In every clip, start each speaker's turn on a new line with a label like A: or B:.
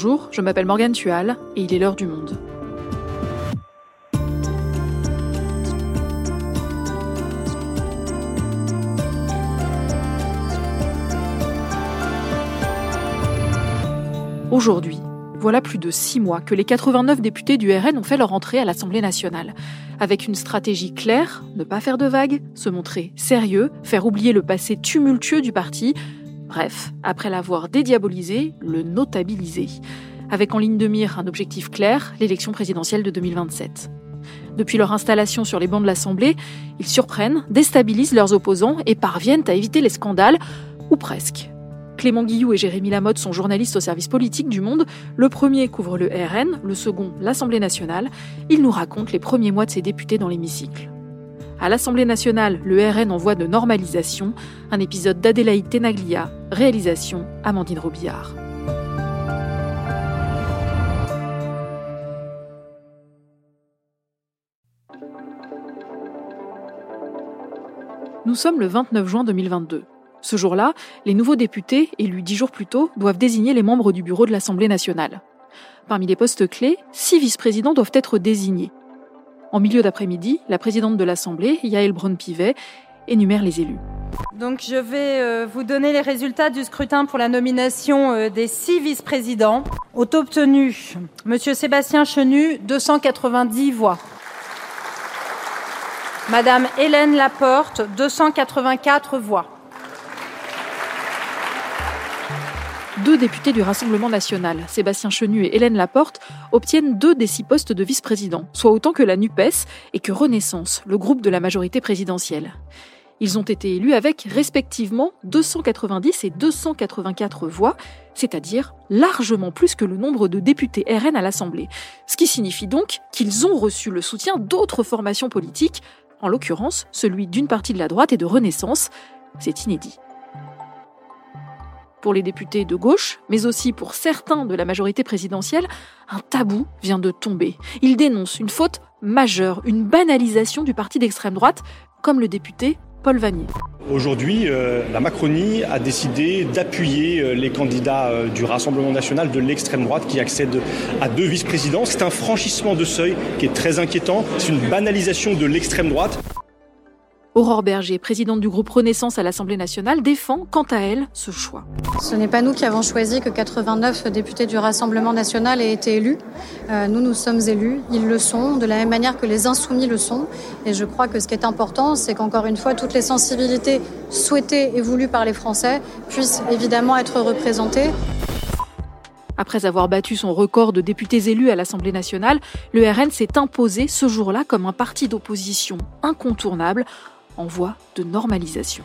A: Bonjour, je m'appelle Morgane Tual et il est l'heure du monde. Aujourd'hui, voilà plus de six mois que les 89 députés du RN ont fait leur entrée à l'Assemblée nationale. Avec une stratégie claire, ne pas faire de vagues, se montrer sérieux, faire oublier le passé tumultueux du parti, bref, après l'avoir dédiabolisé, le notabiliser. Avec en ligne de mire un objectif clair, l'élection présidentielle de 2027. Depuis leur installation sur les bancs de l'Assemblée, ils surprennent, déstabilisent leurs opposants et parviennent à éviter les scandales, ou presque. Clément Guillou et Jérémy Lamotte sont journalistes au service politique du Monde. Le premier couvre le RN, le second l'Assemblée nationale. Ils nous racontent les premiers mois de ces députés dans l'hémicycle. À l'Assemblée nationale, le RN en voie de normalisation, un épisode d'Adélaïde Tenaglia, réalisation Amandine Robillard. Nous sommes le 29 juin 2022. Ce jour-là, les nouveaux députés, élus dix jours plus tôt, doivent désigner les membres du bureau de l'Assemblée nationale. Parmi les postes clés, six vice-présidents doivent être désignés. En milieu d'après-midi, la présidente de l'Assemblée, Yael Braun-Pivet, énumère les élus.
B: Donc je vais euh, vous donner les résultats du scrutin pour la nomination euh, des six vice-présidents. Ont obtenu Monsieur Sébastien Chenu 290 voix. Madame Hélène Laporte 284 voix.
A: Deux députés du Rassemblement national, Sébastien Chenu et Hélène Laporte, obtiennent deux des six postes de vice-président, soit autant que la NUPES et que Renaissance, le groupe de la majorité présidentielle. Ils ont été élus avec respectivement 290 et 284 voix, c'est-à-dire largement plus que le nombre de députés RN à l'Assemblée. Ce qui signifie donc qu'ils ont reçu le soutien d'autres formations politiques, en l'occurrence celui d'une partie de la droite et de Renaissance. C'est inédit. Pour les députés de gauche, mais aussi pour certains de la majorité présidentielle, un tabou vient de tomber. Ils dénoncent une faute majeure, une banalisation du parti d'extrême droite, comme le député Paul Vanier.
C: Aujourd'hui, euh, la Macronie a décidé d'appuyer euh, les candidats euh, du Rassemblement national de l'extrême droite qui accèdent à deux vice-présidents. C'est un franchissement de seuil qui est très inquiétant. C'est une banalisation de l'extrême droite.
A: Aurore Berger, présidente du groupe Renaissance à l'Assemblée nationale, défend quant à elle ce choix.
D: Ce n'est pas nous qui avons choisi que 89 députés du Rassemblement national aient été élus. Euh, nous, nous sommes élus, ils le sont, de la même manière que les insoumis le sont. Et je crois que ce qui est important, c'est qu'encore une fois, toutes les sensibilités souhaitées et voulues par les Français puissent évidemment être représentées.
A: Après avoir battu son record de députés élus à l'Assemblée nationale, le RN s'est imposé ce jour-là comme un parti d'opposition incontournable en voie de normalisation.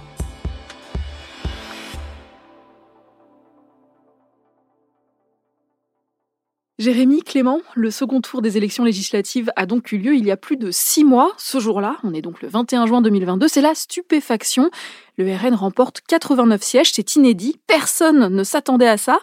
A: Jérémy Clément, le second tour des élections législatives a donc eu lieu il y a plus de six mois. Ce jour-là, on est donc le 21 juin 2022, c'est la stupéfaction. Le RN remporte 89 sièges, c'est inédit, personne ne s'attendait à ça.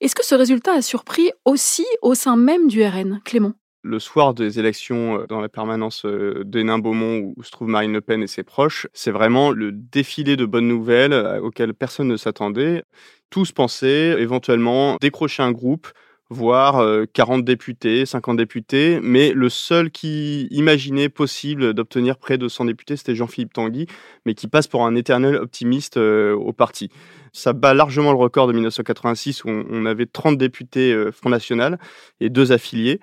A: Est-ce que ce résultat a surpris aussi au sein même du RN, Clément?
E: Le soir des élections euh, dans la permanence euh, d'Hénin-Beaumont où se trouve Marine Le Pen et ses proches, c'est vraiment le défilé de bonnes nouvelles euh, auquel personne ne s'attendait. Tous pensaient éventuellement décrocher un groupe, voire 40 députés, 50 députés, mais le seul qui imaginait possible d'obtenir près de 100 députés, c'était Jean-Philippe Tanguy, mais qui passe pour un éternel optimiste au parti. Ça bat largement le record de 1986 où on avait 30 députés Front National et deux affiliés.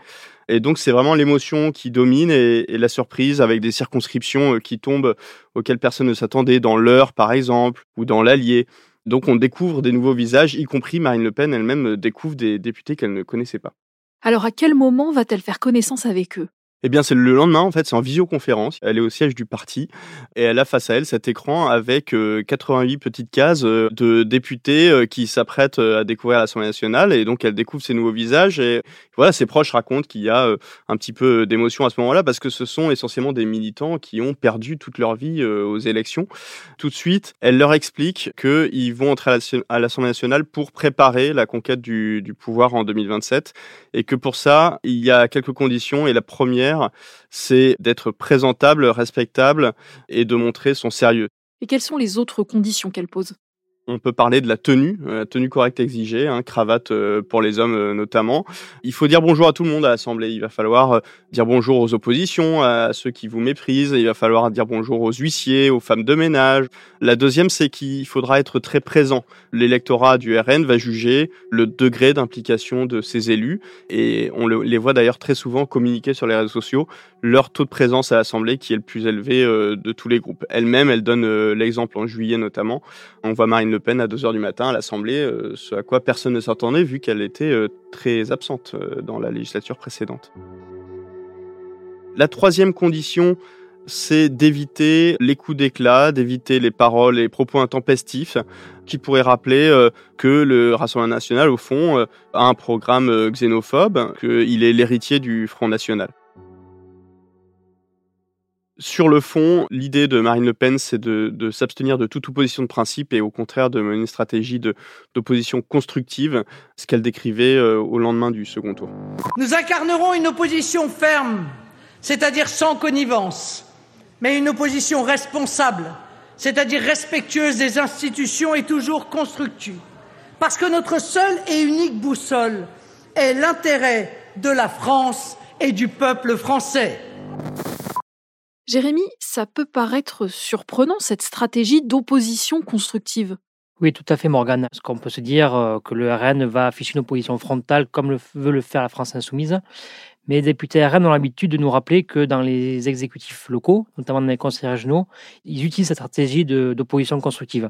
E: Et donc, c'est vraiment l'émotion qui domine et, la surprise avec des circonscriptions euh, qui tombent auxquelles personne ne s'attendait, dans l'heure par exemple, ou dans l'Allier. Donc, on découvre des nouveaux visages, y compris Marine Le Pen elle-même découvre des députés qu'elle ne connaissait pas.
A: Alors, à quel moment va-t-elle faire connaissance avec eux?
E: Eh bien, c'est le lendemain, en fait, c'est en visioconférence. Elle est au siège du parti et elle a face à elle cet écran avec 88 euh, petites cases euh, de députés euh, qui s'apprêtent à découvrir l'Assemblée nationale et donc elle découvre ses nouveaux visages et voilà, ses proches racontent qu'il y a un petit peu d'émotion à ce moment-là parce que ce sont essentiellement des militants qui ont perdu toute leur vie aux élections. Tout de suite, elle leur explique qu'ils vont entrer à l'Assemblée nationale pour préparer la conquête du, du pouvoir en 2027 et que pour ça, il y a quelques conditions et la première c'est d'être présentable, respectable et de montrer son sérieux.
A: Et quelles sont les autres conditions qu'elle pose?
E: On peut parler de la tenue, euh, la tenue correcte exigée, hein, cravate euh, pour les hommes euh, notamment. Il faut dire bonjour à tout le monde à l'Assemblée. Il va falloir dire bonjour aux oppositions, à ceux qui vous méprisent. Il va falloir dire bonjour aux huissiers, aux femmes de ménage. La deuxième, c'est qu'il faudra être très présent. L'électorat du RN va juger le degré d'implication de ses élus et on les voit d'ailleurs très souvent communiquer sur les réseaux sociaux leur taux de présence à l'Assemblée qui est le plus élevé de tous les groupes. Elle-même, elle donne l'exemple en juillet notamment. On voit Marine Le Pen à 2h du matin à l'Assemblée, euh, ce à quoi personne ne s'attendait vu qu'elle était euh, très absente euh, dans la législature précédente. La troisième condition, c'est d'éviter les coups d'éclat, d'éviter les paroles et propos intempestifs qui pourraient rappeler que le Rassemblement national, au fond, a un programme xénophobe, qu'il est l'héritier du Front national. Sur le fond, l'idée de Marine Le Pen, c'est de, s'abstenir de toute opposition de principe et au contraire de mener une stratégie d'opposition constructive, ce qu'elle décrivait euh, au lendemain du second tour.
F: Nous incarnerons une opposition ferme, c'est-à-dire sans connivence, mais une opposition responsable, c'est-à-dire respectueuse des institutions et toujours constructive. Parce que notre seule et unique boussole est l'intérêt de la France et du peuple français.
A: Jérémy, ça peut paraître surprenant, cette stratégie d'opposition constructive.
G: Oui, tout à fait, Morgane. Parce qu'on peut se dire euh, que le RN va afficher une opposition frontale comme le veut le faire la France insoumise. Mais les députés RN ont l'habitude de nous rappeler que dans les exécutifs locaux, notamment dans les conseils régionaux, ils utilisent cette stratégie d'opposition constructive.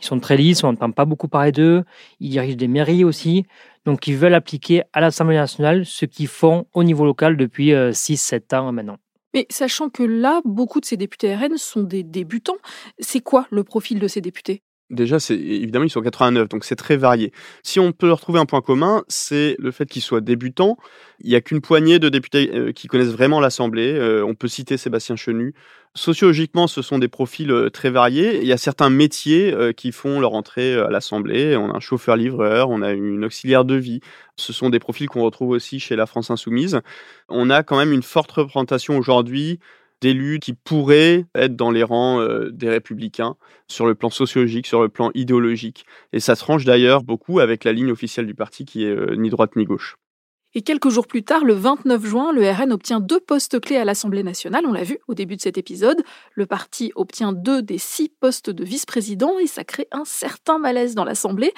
G: Ils sont très lisses, on n'entend pas beaucoup parler d'eux, ils dirigent des mairies aussi, donc ils veulent appliquer à l'Assemblée nationale ce qu'ils font au niveau local depuis 6-7 euh, ans maintenant.
A: Mais sachant que là, beaucoup de ces députés RN sont des débutants, c'est quoi le profil de ces députés?
E: Déjà, c'est évidemment ils sont 89, donc c'est très varié. Si on peut leur trouver un point commun, c'est le fait qu'ils soient débutants. Il n'y a qu'une poignée de députés euh, qui connaissent vraiment l'Assemblée. Euh, on peut citer Sébastien Chenu. Sociologiquement, ce sont des profils euh, très variés. Il y a certains métiers qui font leur entrée à l'Assemblée. On a un chauffeur-livreur, on a une auxiliaire de vie. Ce sont des profils qu'on retrouve aussi chez la France Insoumise. On a quand même une forte représentation aujourd'hui d'élus qui pourraient être dans les rangs euh, des républicains sur le plan sociologique, sur le plan idéologique. Et ça se range d'ailleurs beaucoup avec la ligne officielle du parti qui est euh, ni droite ni gauche.
A: Et quelques jours plus tard, le 29 juin, le RN obtient deux postes clés à l'Assemblée nationale, on l'a vu au début de cet épisode. Le parti obtient deux des six postes de vice-président et ça crée un certain malaise dans l'Assemblée.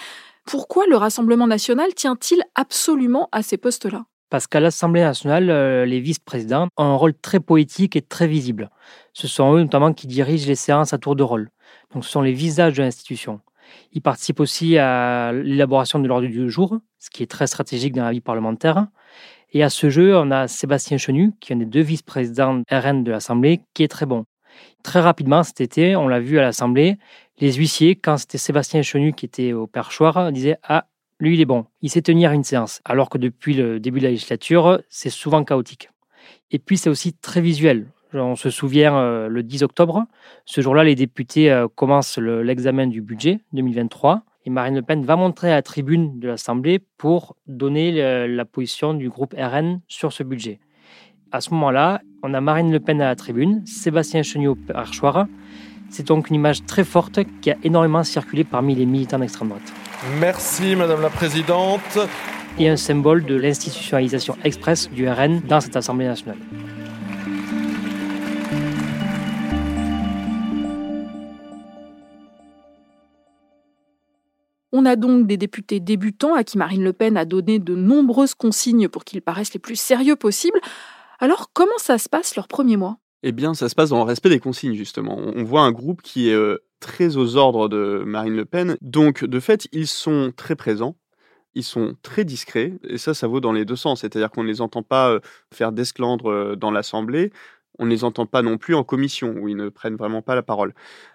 A: Pourquoi le Rassemblement national tient-il absolument à ces postes-là?
G: Parce qu'à l'Assemblée nationale, euh, les vice-présidents ont un rôle très poétique et très visible. Ce sont eux notamment qui dirigent les séances à tour de rôle. Donc ce sont les visages de l'institution. Ils participent aussi à l'élaboration de l'ordre du jour, ce qui est très stratégique dans la vie parlementaire. Et à ce jeu, on a Sébastien Chenu, qui est un des deux vice-présidents RN de l'Assemblée, qui est très bon. Très rapidement, cet été, on l'a vu à l'Assemblée, les huissiers, quand c'était Sébastien Chenu qui était au perchoir, disaient Ah, lui, il est bon. Il sait tenir une séance. Alors que depuis le début de la législature, c'est souvent chaotique. Et puis, c'est aussi très visuel. On se souvient euh, le 10 octobre. Ce jour-là, les députés euh, commencent l'examen du budget 2023. Et Marine Le Pen va montrer à la tribune de l'Assemblée pour donner la position du groupe RN sur ce budget. À ce moment-là, on a Marine Le Pen à la tribune, Sébastien Chenier au. C'est donc une image très forte qui a énormément circulé parmi les militants d'extrême droite.
H: Merci Madame la Présidente.
G: Et un symbole de l'institutionnalisation express du RN dans cette Assemblée nationale.
A: On a donc des députés débutants à qui Marine Le Pen a donné de nombreuses consignes pour qu'ils paraissent les plus sérieux possibles. Alors comment ça se passe leurs premiers mois?
E: Eh bien, ça se passe dans le respect des consignes, justement. On voit un groupe qui est euh, très aux ordres de Marine Le Pen. Donc, de fait, ils sont très présents. Ils sont très discrets, et ça, ça vaut dans les deux sens. C'est-à-dire qu'on ne les entend pas euh, faire d'esclandre euh, dans l'Assemblée, on ne les entend pas non plus en commission, où ils ne prennent vraiment pas la parole.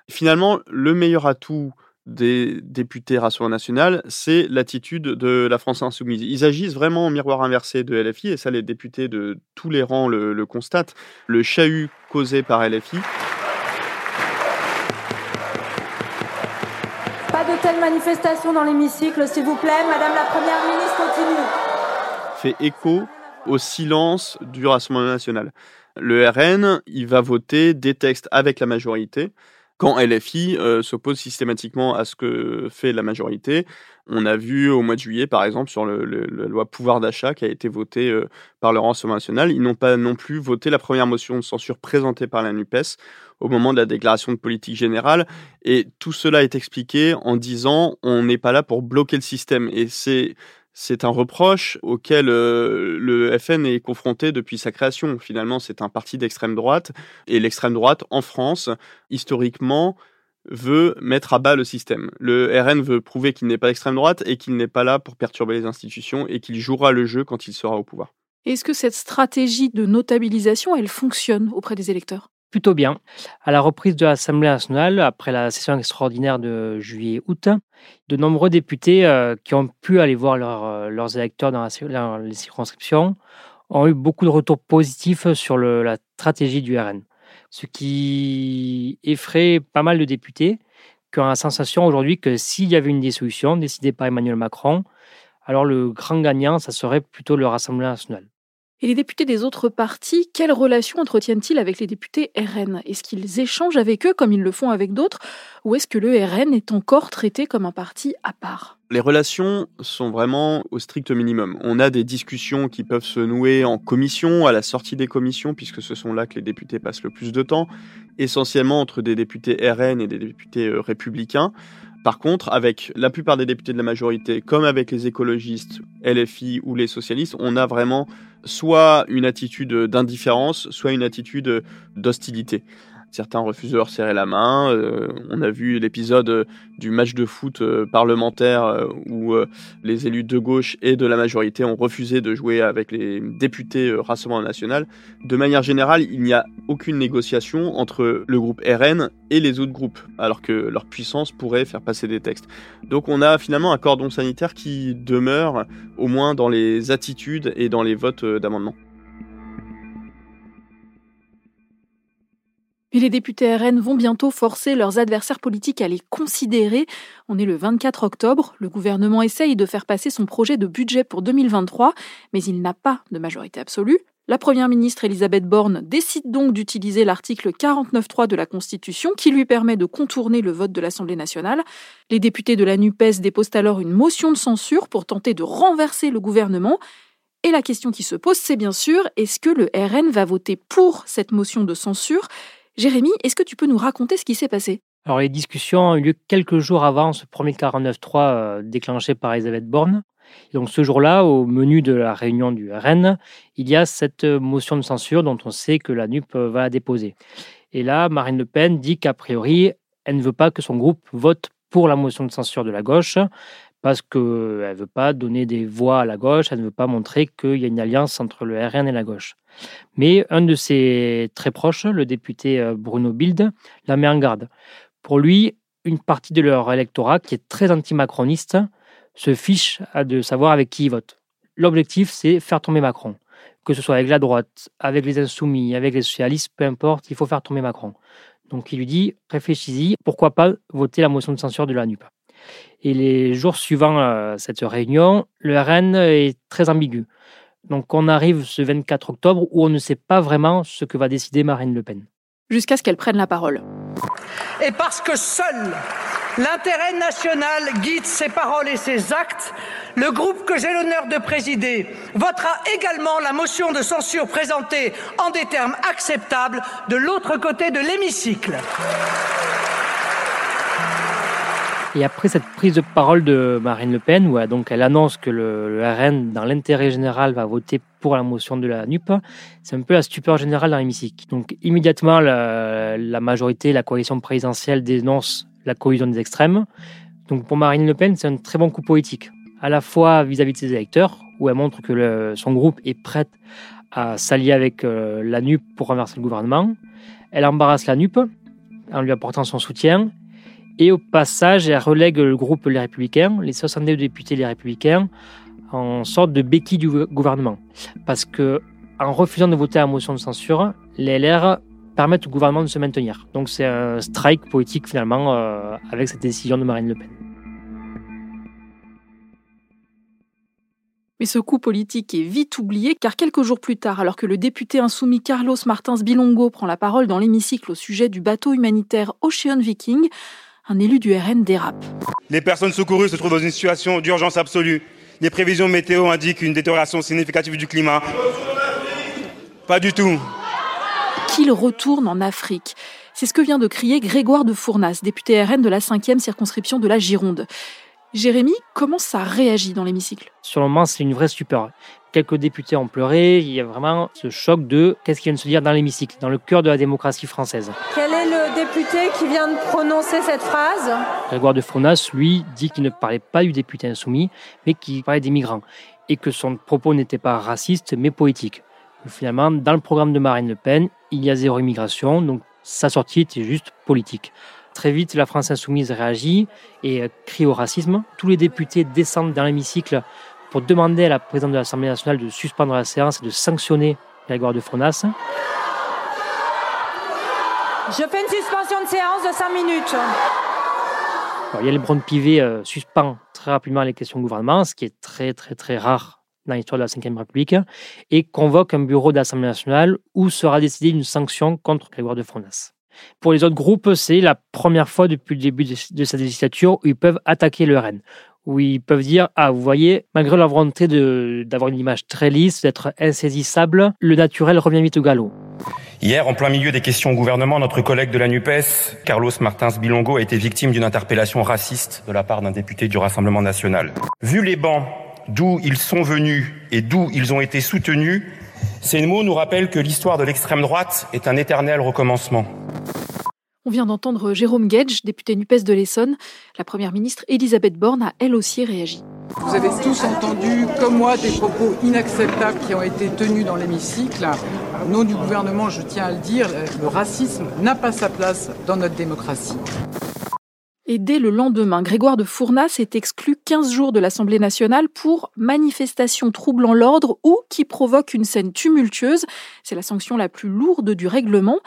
E: Finalement, le meilleur atout des députés Rassemblement national, c'est l'attitude de la France insoumise. Ils agissent vraiment en miroir inversé de LFI, et ça, les députés de tous les rangs le, le constatent. Le chahut causé par LFI
B: telle manifestation dans l'hémicycle, s'il vous plaît. Madame la Première ministre, continue.
E: Fait écho au silence du Rassemblement national. Le RN, il va voter des textes avec la majorité, quand LFI euh, s'oppose systématiquement à ce que fait la majorité. On a vu au mois de juillet, par exemple, sur la loi pouvoir d'achat qui a été votée euh, par le Rassemblement national, ils n'ont pas non plus voté la première motion de censure présentée par la NUPES au moment de la déclaration de politique générale. Et tout cela est expliqué en disant on n'est pas là pour bloquer le système. Et c'est c'est un reproche auquel euh, le FN est confronté depuis sa création. Finalement, c'est un parti d'extrême droite. Et l'extrême droite, en France, historiquement, veut mettre à bas le système. Le RN veut prouver qu'il n'est pas d'extrême droite et qu'il n'est pas là pour perturber les institutions et qu'il jouera le jeu quand il sera au pouvoir.
A: Est-ce que cette stratégie de notabilisation, elle fonctionne auprès des électeurs?
G: Plutôt bien. À la reprise de l'Assemblée nationale, après la session extraordinaire de juillet-août, de nombreux députés euh, qui ont pu aller voir euh, leurs électeurs dans, les circonscriptions ont eu beaucoup de retours positifs sur la stratégie du RN. Ce qui effraie pas mal de députés qui ont la sensation aujourd'hui que s'il y avait une dissolution décidée par Emmanuel Macron, alors le grand gagnant, ça serait plutôt le Rassemblement national.
A: Et les députés des autres partis, quelles relations entretiennent-ils avec les députés RN Est-ce qu'ils échangent avec eux comme ils le font avec d'autres? Ou est-ce que le RN est encore traité comme un parti à part?
E: Les relations sont vraiment au strict minimum. On a des discussions qui peuvent se nouer en commission, à la sortie des commissions, puisque ce sont là que les députés passent le plus de temps, essentiellement entre des députés RN et des députés euh, républicains. Par contre, avec la plupart des députés de la majorité, comme avec les écologistes, LFI ou les socialistes, on a vraiment soit une attitude d'indifférence, soit une attitude d'hostilité. Certains refusent de leur serrer la main. Euh, on a vu l'épisode du match de foot euh, parlementaire euh, où les élus de gauche et de la majorité ont refusé de jouer avec les députés Rassemblement national. De manière générale, il n'y a aucune négociation entre le groupe RN et les autres groupes, alors que leur puissance pourrait faire passer des textes. Donc on a finalement un cordon sanitaire qui demeure au moins dans les attitudes et dans les votes d'amendements.
A: Et les députés RN vont bientôt forcer leurs adversaires politiques à les considérer. On est le 24 octobre, le gouvernement essaye de faire passer son projet de budget pour 2023, mais il n'a pas de majorité absolue. La Première ministre Elisabeth Borne décide donc d'utiliser l'article 49.3 de la Constitution qui lui permet de contourner le vote de l'Assemblée nationale. Les députés de la NUPES déposent alors une motion de censure pour tenter de renverser le gouvernement. Et la question qui se pose, c'est bien sûr, est-ce que le RN va voter pour cette motion de censure? Jérémy, est-ce que tu peux nous raconter ce qui s'est passé?
G: Alors, les discussions ont eu lieu quelques jours avant ce premier 49.3 euh, déclenché par Elisabeth Borne. donc, ce jour-là, au menu de la réunion du RN, il y a cette euh, motion de censure dont on sait que la NUP va déposer. Et là, Marine Le Pen dit qu'a priori, elle ne veut pas que son groupe vote pour la motion de censure de la gauche parce qu'elle ne veut pas donner des voix à la gauche, elle ne veut pas montrer qu'il y a une alliance entre le RN et la gauche. Mais un de ses très proches, le député euh, Bruno Bild, la met en garde. Pour lui, une partie de leur électorat, qui est très anti-macroniste, se fiche de savoir avec qui ils votent. L'objectif, c'est faire tomber Macron. Que ce soit avec la droite, avec les insoumis, avec les socialistes, peu importe, il faut faire tomber Macron. Donc il lui dit, réfléchis-y, pourquoi pas voter la motion de censure de la NUP Et les jours suivant euh, cette réunion, le RN est très ambigu. Donc on arrive ce 24 octobre où on ne sait pas vraiment ce que va décider Marine Le Pen.
A: Jusqu'à ce qu'elle prenne la parole.
F: Et parce que seul l'intérêt national guide ses paroles et ses actes, le groupe que j'ai l'honneur de présider votera également la motion de censure présentée en des termes acceptables de l'autre côté de l'hémicycle.
G: Et après cette prise de parole de Marine Le Pen, où donc elle annonce que le, RN, dans l'intérêt général, va voter pour la motion de la NUP, c'est un peu la stupeur générale dans l'hémicycle. Donc immédiatement, la, majorité, la coalition présidentielle dénonce la coalition des extrêmes. Donc pour Marine Le Pen, c'est un très bon coup politique, à la fois vis-à-vis de ses électeurs, où elle montre que son groupe est prêt à s'allier avec euh, la NUP pour renverser le gouvernement. Elle embarrasse la NUP en lui apportant son soutien et au passage, elle relègue le groupe Les Républicains, les 62 députés Les Républicains, en sorte de béquille du gouvernement. Parce que en refusant de voter la motion de censure, les LR permettent au gouvernement de se maintenir. Donc c'est un strike politique finalement euh, avec cette décision de Marine Le Pen.
A: Mais ce coup politique est vite oublié car quelques jours plus tard, alors que le député insoumis Carlos Martins Bilongo prend la parole dans l'hémicycle au sujet du bateau humanitaire Ocean Viking, un élu du RN dérape.
I: Les personnes secourues se trouvent dans une situation d'urgence absolue. Les prévisions météo indiquent une détérioration significative du climat. Pas du tout.
A: Qu'il retourne en Afrique. C'est ce que vient de crier Grégoire de Fournas, député RN de la 5e circonscription de la Gironde. Jérémy, comment ça réagit dans l'hémicycle?
G: Sur le moment, c'est une vraie stupeur. Quelques députés ont pleuré. Il y a vraiment ce choc de qu'est-ce qui vient de se dire dans l'hémicycle, dans le cœur de la démocratie française.
B: Quel est le député qui vient de prononcer cette phrase?
G: Grégoire de Fournas, lui, dit qu'il ne parlait pas du député insoumis, mais qu'il parlait des migrants. Et que son propos n'était pas raciste, mais poétique. Finalement, dans le programme de Marine Le Pen, il y a zéro immigration, donc sa sortie était juste politique. Très vite, la France insoumise réagit et euh, crie au racisme. Tous les députés descendent dans l'hémicycle pour demander à la présidente de l'Assemblée nationale de suspendre la séance et de sanctionner Grégoire de Fronas.
B: Je fais une suspension de séance de 5 minutes.
G: Alors, Yael Braun-Pivet euh, suspend très rapidement les questions de gouvernement, ce qui est très très très rare dans l'histoire de la Ve République, et convoque un bureau de l'Assemblée nationale où sera décidée une sanction contre Grégoire de Fronas. Pour les autres groupes, c'est la première fois depuis le début de cette législature où ils peuvent attaquer le RN, où ils peuvent dire Ah, vous voyez, malgré leur volonté d'avoir une image très lisse, d'être insaisissable, le naturel revient vite au galop.
I: Hier, en plein milieu des questions au gouvernement, notre collègue de la NUPES, Carlos Martins Bilongo, a été victime d'une interpellation raciste de la part d'un député du Rassemblement national. Vu les bancs d'où ils sont venus et d'où ils ont été soutenus, ces mots nous rappellent que l'histoire de l'extrême droite est un éternel recommencement.
A: On vient d'entendre Jérôme Gage, député NUPES de l'Essonne. La première ministre Elisabeth Borne a elle aussi réagi.
J: Vous avez tous entendu, comme moi, des propos inacceptables qui ont été tenus dans l'hémicycle. Au nom du gouvernement, je tiens à le dire, le racisme n'a pas sa place dans notre démocratie.
A: Et dès le lendemain, Grégoire de Fournas est exclu 15 jours de l'Assemblée nationale pour manifestation troublant l'ordre ou qui provoque une scène tumultueuse. C'est la sanction la plus lourde du règlement.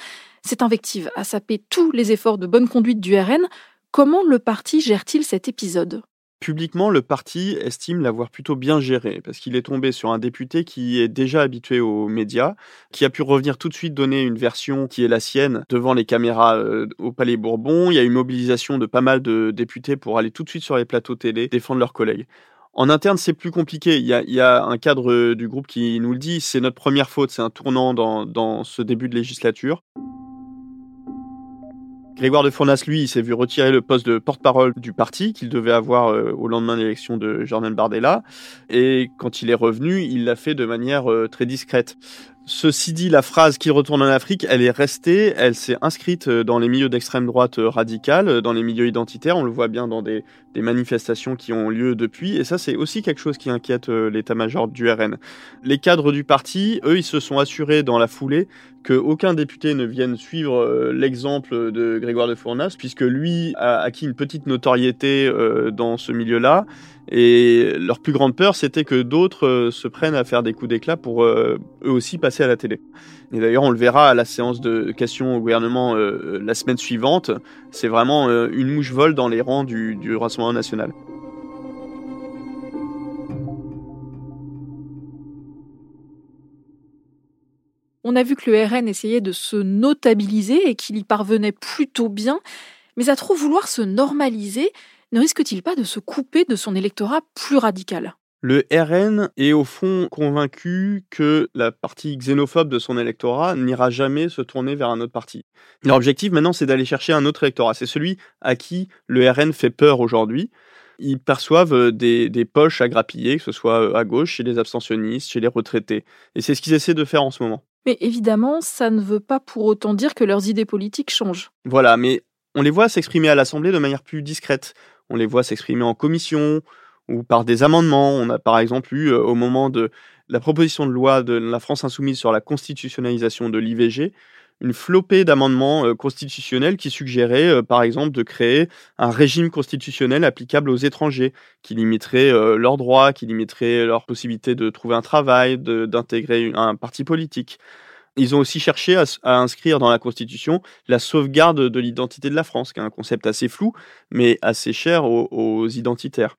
A: Cette invective a sapé tous les efforts de bonne conduite du RN. Comment le parti gère-t-il cet épisode?
E: Publiquement, le parti estime l'avoir plutôt bien géré, parce qu'il est tombé sur un député qui est déjà habitué aux médias, qui a pu revenir tout de suite donner une version qui est la sienne devant les caméras euh, au Palais Bourbon. Il y a une mobilisation de pas mal de députés pour aller tout de suite sur les plateaux télé défendre leurs collègues. En interne, c'est plus compliqué. Il y, a, un cadre du groupe qui nous le dit, c'est notre première faute, c'est un tournant dans ce début de législature. Grégoire de Fournas, lui, s'est vu retirer le poste de porte-parole du parti qu'il devait avoir euh, au lendemain de l'élection de Jordan Bardella. Et quand il est revenu, il l'a fait de manière euh, très discrète. Ceci dit, la phrase qu'il retourne en Afrique, elle est restée, elle s'est inscrite euh, dans les milieux d'extrême droite radicale, dans les milieux identitaires, on le voit bien dans des, manifestations qui ont lieu depuis, et ça c'est aussi quelque chose qui inquiète l'état-major du RN. Les cadres du parti, eux, ils se sont assurés dans la foulée qu'aucun député ne vienne suivre euh, l'exemple de Grégoire de Fournas, puisque lui a acquis une petite notoriété euh, dans ce milieu-là. Et leur plus grande peur, c'était que d'autres euh, se prennent à faire des coups d'éclat pour eux aussi passer à la télé. Et d'ailleurs, on le verra à la séance de questions au gouvernement la semaine suivante. C'est vraiment une mouche vole dans les rangs du Rassemblement national.
A: On a vu que le RN essayait de se notabiliser et qu'il y parvenait plutôt bien, mais à trop vouloir se normaliser, ne risque-t-il pas de se couper de son électorat plus radical?
E: Le RN est au fond convaincu que la partie xénophobe de son électorat n'ira jamais se tourner vers un autre parti. Leur objectif maintenant, c'est d'aller chercher un autre électorat. C'est celui à qui le RN fait peur aujourd'hui. Ils perçoivent des, des, poches à grappiller, que ce soit à gauche, chez les abstentionnistes, chez les retraités. Et c'est ce qu'ils essaient de faire en ce moment.
A: Mais évidemment, ça ne veut pas pour autant dire que leurs idées politiques changent.
E: Voilà, mais on les voit s'exprimer à l'Assemblée de manière plus discrète. On les voit s'exprimer en commission ou par des amendements. On a par exemple eu, euh, au moment de la proposition de loi de la France insoumise sur la constitutionnalisation de l'IVG, une flopée d'amendements euh, constitutionnels qui suggéraient, euh, par exemple, de créer un régime constitutionnel applicable aux étrangers, qui limiterait leurs droits, qui limiterait leur possibilité de trouver un travail, d'intégrer un parti politique. Ils ont aussi cherché à, inscrire dans la Constitution la sauvegarde de l'identité de la France, qui est un concept assez flou, mais assez cher aux identitaires.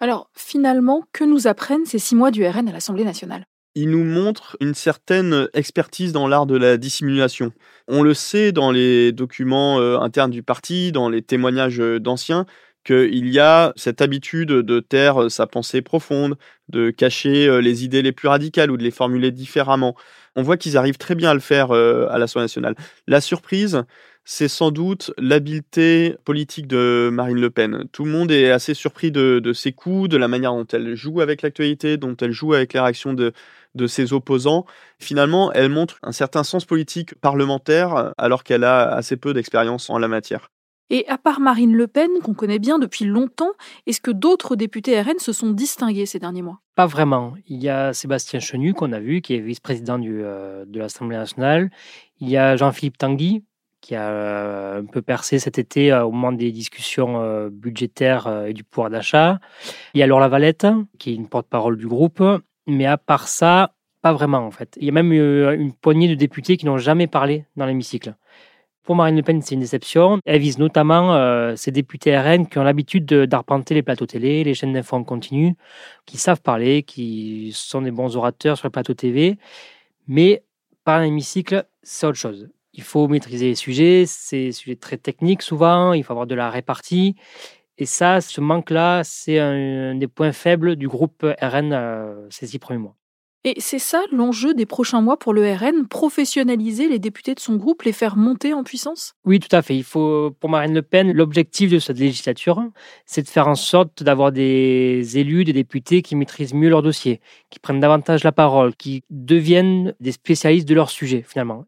A: Alors, finalement, que nous apprennent ces six mois du RN à l'Assemblée nationale?
E: Il nous montre une certaine expertise dans l'art de la dissimulation. On le sait dans les documents euh, internes du parti, dans les témoignages euh, d'anciens, qu'il y a cette habitude de taire euh, sa pensée profonde, de cacher les idées les plus radicales ou de les formuler différemment. On voit qu'ils arrivent très bien à le faire à l'Assemblée nationale. La surprise, c'est sans doute l'habileté politique de Marine Le Pen. Tout le monde est assez surpris de, ses coups, de la manière dont elle joue avec l'actualité, dont elle joue avec les réactions de, de ses opposants. Finalement, elle montre un certain sens politique parlementaire alors qu'elle a assez peu d'expérience en la matière.
A: Et à part Marine Le Pen, qu'on connaît bien depuis longtemps, est-ce que d'autres députés RN se sont distingués ces derniers mois?
G: Pas vraiment. Il y a Sébastien Chenu, qu'on a vu, qui est vice-président euh, de l'Assemblée nationale. Il y a Jean-Philippe Tanguy, qui a euh, un peu percé cet été euh, au moment des discussions euh, budgétaires et du pouvoir d'achat. Il y a Laure Lavalette, qui est une porte-parole du groupe, mais à part ça, pas vraiment en fait. Il y a même une poignée de députés qui n'ont jamais parlé dans l'hémicycle. Pour Marine Le Pen, c'est une déception. Elle vise notamment ces députés RN qui ont l'habitude d'arpenter les plateaux télé, les chaînes d'infos en continu, qui savent parler, qui sont des bons orateurs sur les plateaux TV. Mais par l'hémicycle, c'est autre chose il faut maîtriser les sujets, c'est des sujets très techniques souvent, il faut avoir de la répartie. Et ça, ce manque-là, c'est un, des points faibles du groupe RN euh, ces six premiers mois.
A: Et c'est ça l'enjeu des prochains mois pour le RN, professionnaliser les députés de son groupe, les faire monter en puissance?
G: Oui, tout à fait. Il faut, pour Marine Le Pen, l'objectif de cette législature, c'est de faire en sorte d'avoir des élus, des députés qui maîtrisent mieux leur dossier, qui prennent davantage la parole, qui deviennent des spécialistes de leur sujet, finalement.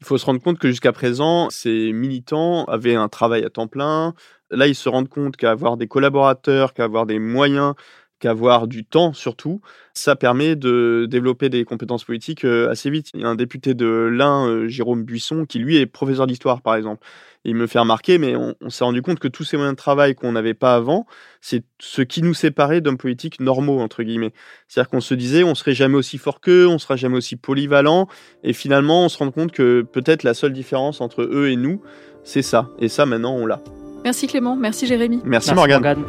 E: Il faut se rendre compte que jusqu'à présent, ces militants avaient un travail à temps plein. Là, ils se rendent compte qu'avoir des collaborateurs, qu'avoir des moyens, qu'avoir du temps surtout, ça permet de développer des compétences politiques euh, assez vite. Il y a un député de l'Ain, euh, Jérôme Buisson, qui lui est professeur d'histoire par exemple. Il me fait remarquer, mais on, s'est rendu compte que tous ces moyens de travail qu'on n'avait pas avant, c'est ce qui nous séparait d'hommes politiques normaux, entre guillemets. C'est-à-dire qu'on se disait, on serait jamais aussi fort qu'eux, on sera jamais aussi polyvalent, et finalement, on se rend compte que peut-être la seule différence entre eux et nous, c'est ça. Et ça, maintenant, on l'a.
A: Merci Clément, merci Jérémy.
E: Merci, Morgane.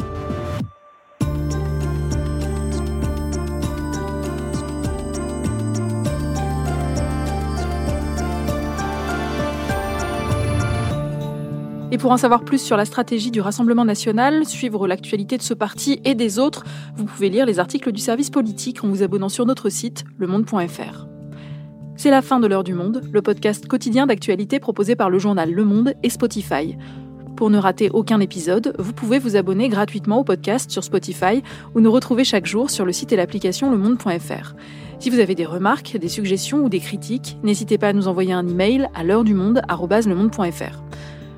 A: Et pour en savoir plus sur la stratégie du Rassemblement national, suivre l'actualité de ce parti et des autres, vous pouvez lire les articles du service politique en vous abonnant sur notre site lemonde.fr. C'est la fin de l'heure du monde, le podcast quotidien d'actualité proposé par le journal Le Monde et Spotify. Pour ne rater aucun épisode, vous pouvez vous abonner gratuitement au podcast sur Spotify ou nous retrouver chaque jour sur le site et l'application lemonde.fr. Si vous avez des remarques, des suggestions ou des critiques, n'hésitez pas à nous envoyer un email à l'heure du monde@lemonde.fr.